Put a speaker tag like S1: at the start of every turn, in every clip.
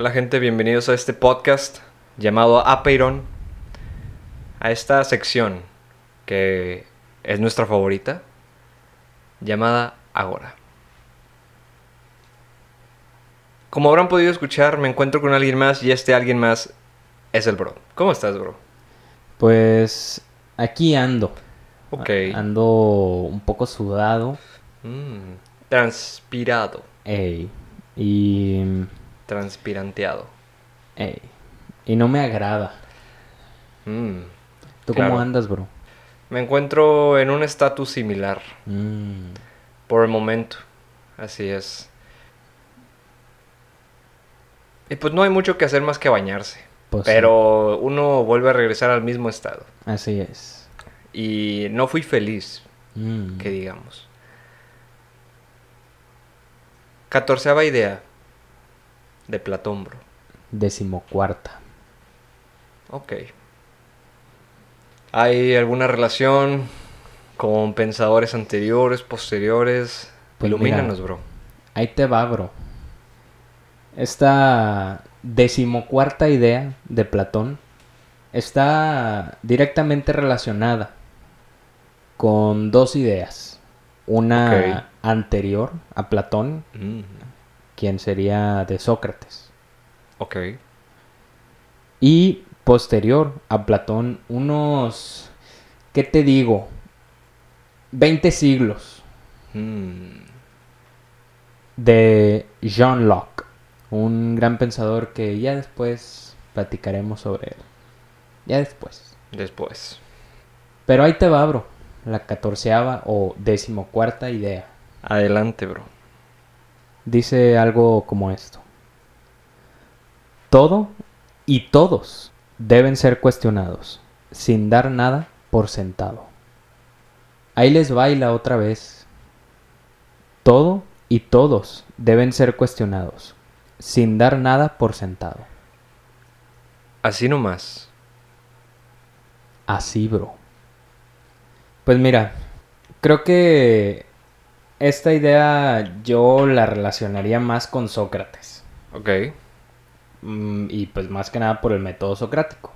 S1: Hola gente, bienvenidos a este podcast llamado Apeiron, a esta sección que es nuestra favorita, llamada Agora. Como habrán podido escuchar, me encuentro con alguien más y este alguien más es el bro. ¿Cómo estás, bro?
S2: Pues aquí ando.
S1: Ok.
S2: Ando un poco sudado.
S1: Mm, transpirado,
S2: Ey. Y.
S1: transpiranteado.
S2: Ey. Y no me agrada.
S1: Mm,
S2: ¿Tú
S1: Claro.
S2: cómo andas, bro?
S1: Me encuentro en un estatus similar
S2: Mm,
S1: por el momento. Así es. Y pues no hay mucho que hacer más que bañarse.
S2: pues sí,
S1: Pero uno vuelve a regresar al mismo estado.
S2: Así es.
S1: Y no fui feliz,
S2: Mm,
S1: que digamos. Catorceava idea de Platón, bro.
S2: Decimocuarta.
S1: Ok. ¿Hay alguna relación con pensadores anteriores, posteriores?
S2: Pues
S1: Ilumínanos,
S2: mira.
S1: bro.
S2: Ahí te va, bro. Esta decimocuarta idea de Platón está directamente relacionada con dos ideas. Una anterior a Platón,
S1: Mm,
S2: quien sería de Sócrates,
S1: ok.
S2: y posterior a Platón, unos, ¿qué te digo? 20 siglos
S1: Mm,
S2: de John Locke, un gran pensador que ya después platicaremos sobre él. Ya después.
S1: después.
S2: Pero ahí te va, bro. La catorceava o decimocuarta idea.
S1: Adelante, bro.
S2: Dice algo como esto. Todo y todos deben ser cuestionados, sin dar nada por sentado. Ahí les baila otra vez. Todo y todos deben ser cuestionados, sin dar nada por sentado.
S1: Así nomás.
S2: Así, bro. Pues mira, creo que esta idea yo la relacionaría más con Sócrates.
S1: Ok.
S2: Mm, y pues más que nada por el método socrático.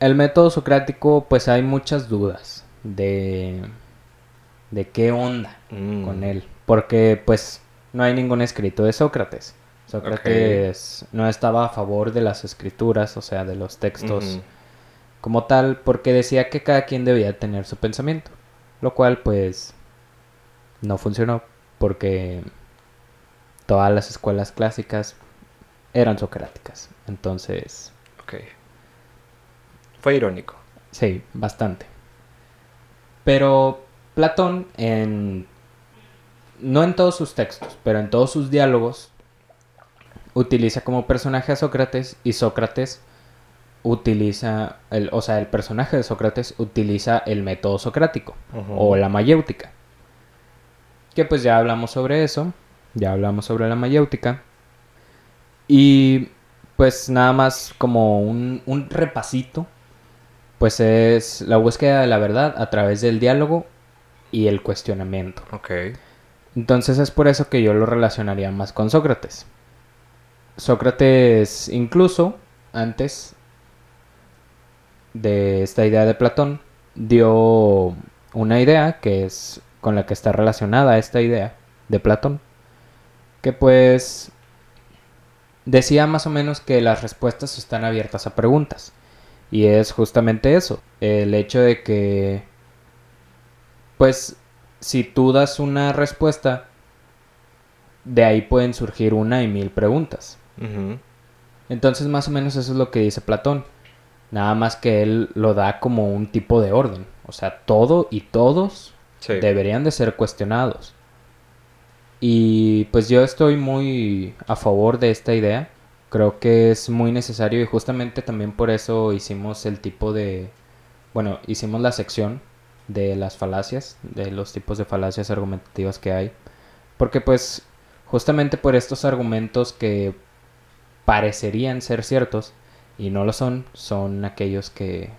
S2: El método socrático, pues hay muchas dudas de, de qué onda
S1: Mm,
S2: con él. Porque pues no hay ningún escrito de Sócrates. Sócrates no estaba a favor de las escrituras, o sea, de los textos como tal, porque decía que cada quien debía tener su pensamiento. Lo cual pues no funcionó porque todas las escuelas clásicas eran socráticas. Entonces,
S1: Ok. Fue irónico.
S2: sí, bastante. Pero Platón en no en todos sus textos, pero en todos sus diálogos utiliza como personaje a Sócrates y Sócrates utiliza el, o sea, el personaje de Sócrates utiliza el método socrático o la mayéutica. Que pues ya hablamos sobre eso, ya hablamos sobre la mayéutica. Y pues nada más como un, un repasito, pues es la búsqueda de la verdad a través del diálogo y el cuestionamiento.
S1: Ok.
S2: Entonces es por eso que yo lo relacionaría más con Sócrates. Sócrates incluso antes de esta idea de Platón dio una idea que es con la que está relacionada esta idea de Platón que pues decía más o menos que las respuestas están abiertas a preguntas y es justamente eso el hecho de que pues si tú das una respuesta, de ahí pueden surgir una y mil preguntas. Entonces más o menos eso es lo que dice Platón. Nada más que él lo da como un tipo de orden. O sea, todo y todos
S1: Sí.
S2: deberían de ser cuestionados. Y pues yo estoy muy a favor de esta idea. Creo que es muy necesario y justamente también por eso hicimos el tipo de... Bueno, hicimos la sección de las falacias, de los tipos de falacias argumentativas que hay. Porque pues justamente por estos argumentos que parecerían ser ciertos y no lo son, son aquellos que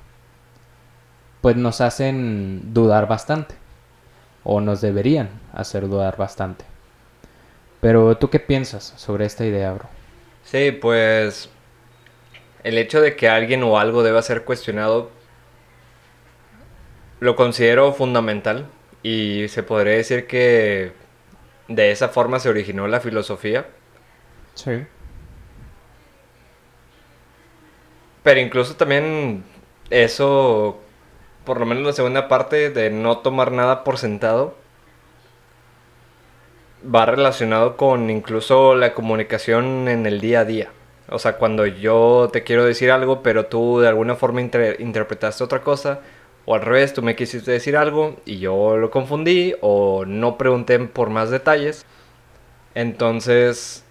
S2: pues nos hacen dudar bastante o nos deberían hacer dudar bastante. Pero tú qué piensas sobre esta idea, bro?
S1: Sí, pues el hecho de que alguien o algo deba ser cuestionado lo considero fundamental y se podría decir que de esa forma se originó la filosofía.
S2: Sí.
S1: Pero incluso también eso, por lo menos la segunda parte de no tomar nada por sentado, va relacionado con incluso la comunicación en el día a día. O sea, cuando yo te quiero decir algo, pero tú de alguna forma inter- interpretaste otra cosa, o al revés, tú me quisiste decir algo y yo lo confundí, o no pregunté por más detalles. Entonces,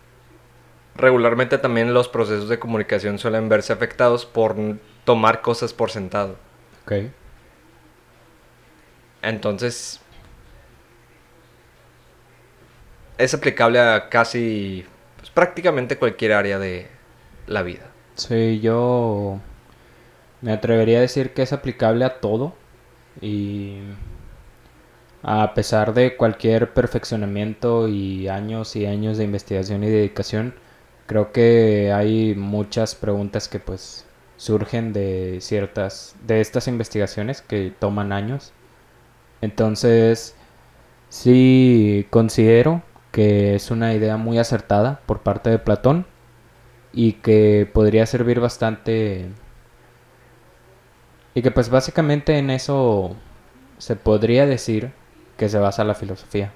S1: regularmente también los procesos de comunicación suelen verse afectados por tomar cosas por sentado.
S2: Ok.
S1: Entonces, es aplicable a casi, pues, prácticamente cualquier área de la vida.
S2: Sí, yo me atrevería a decir que es aplicable a todo y a pesar de cualquier perfeccionamiento y años y años de investigación y dedicación, creo que hay muchas preguntas que pues surgen de ciertas de estas investigaciones que toman años. Entonces, sí considero que es una idea muy acertada por parte de Platón y que podría servir bastante y que pues básicamente en eso se podría decir que se basa la filosofía.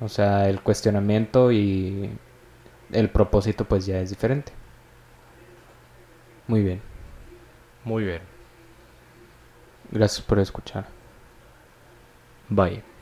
S2: O sea, el cuestionamiento y el propósito pues ya es diferente. Muy bien.
S1: Muy bien.
S2: Gracias por escuchar.
S1: Bye.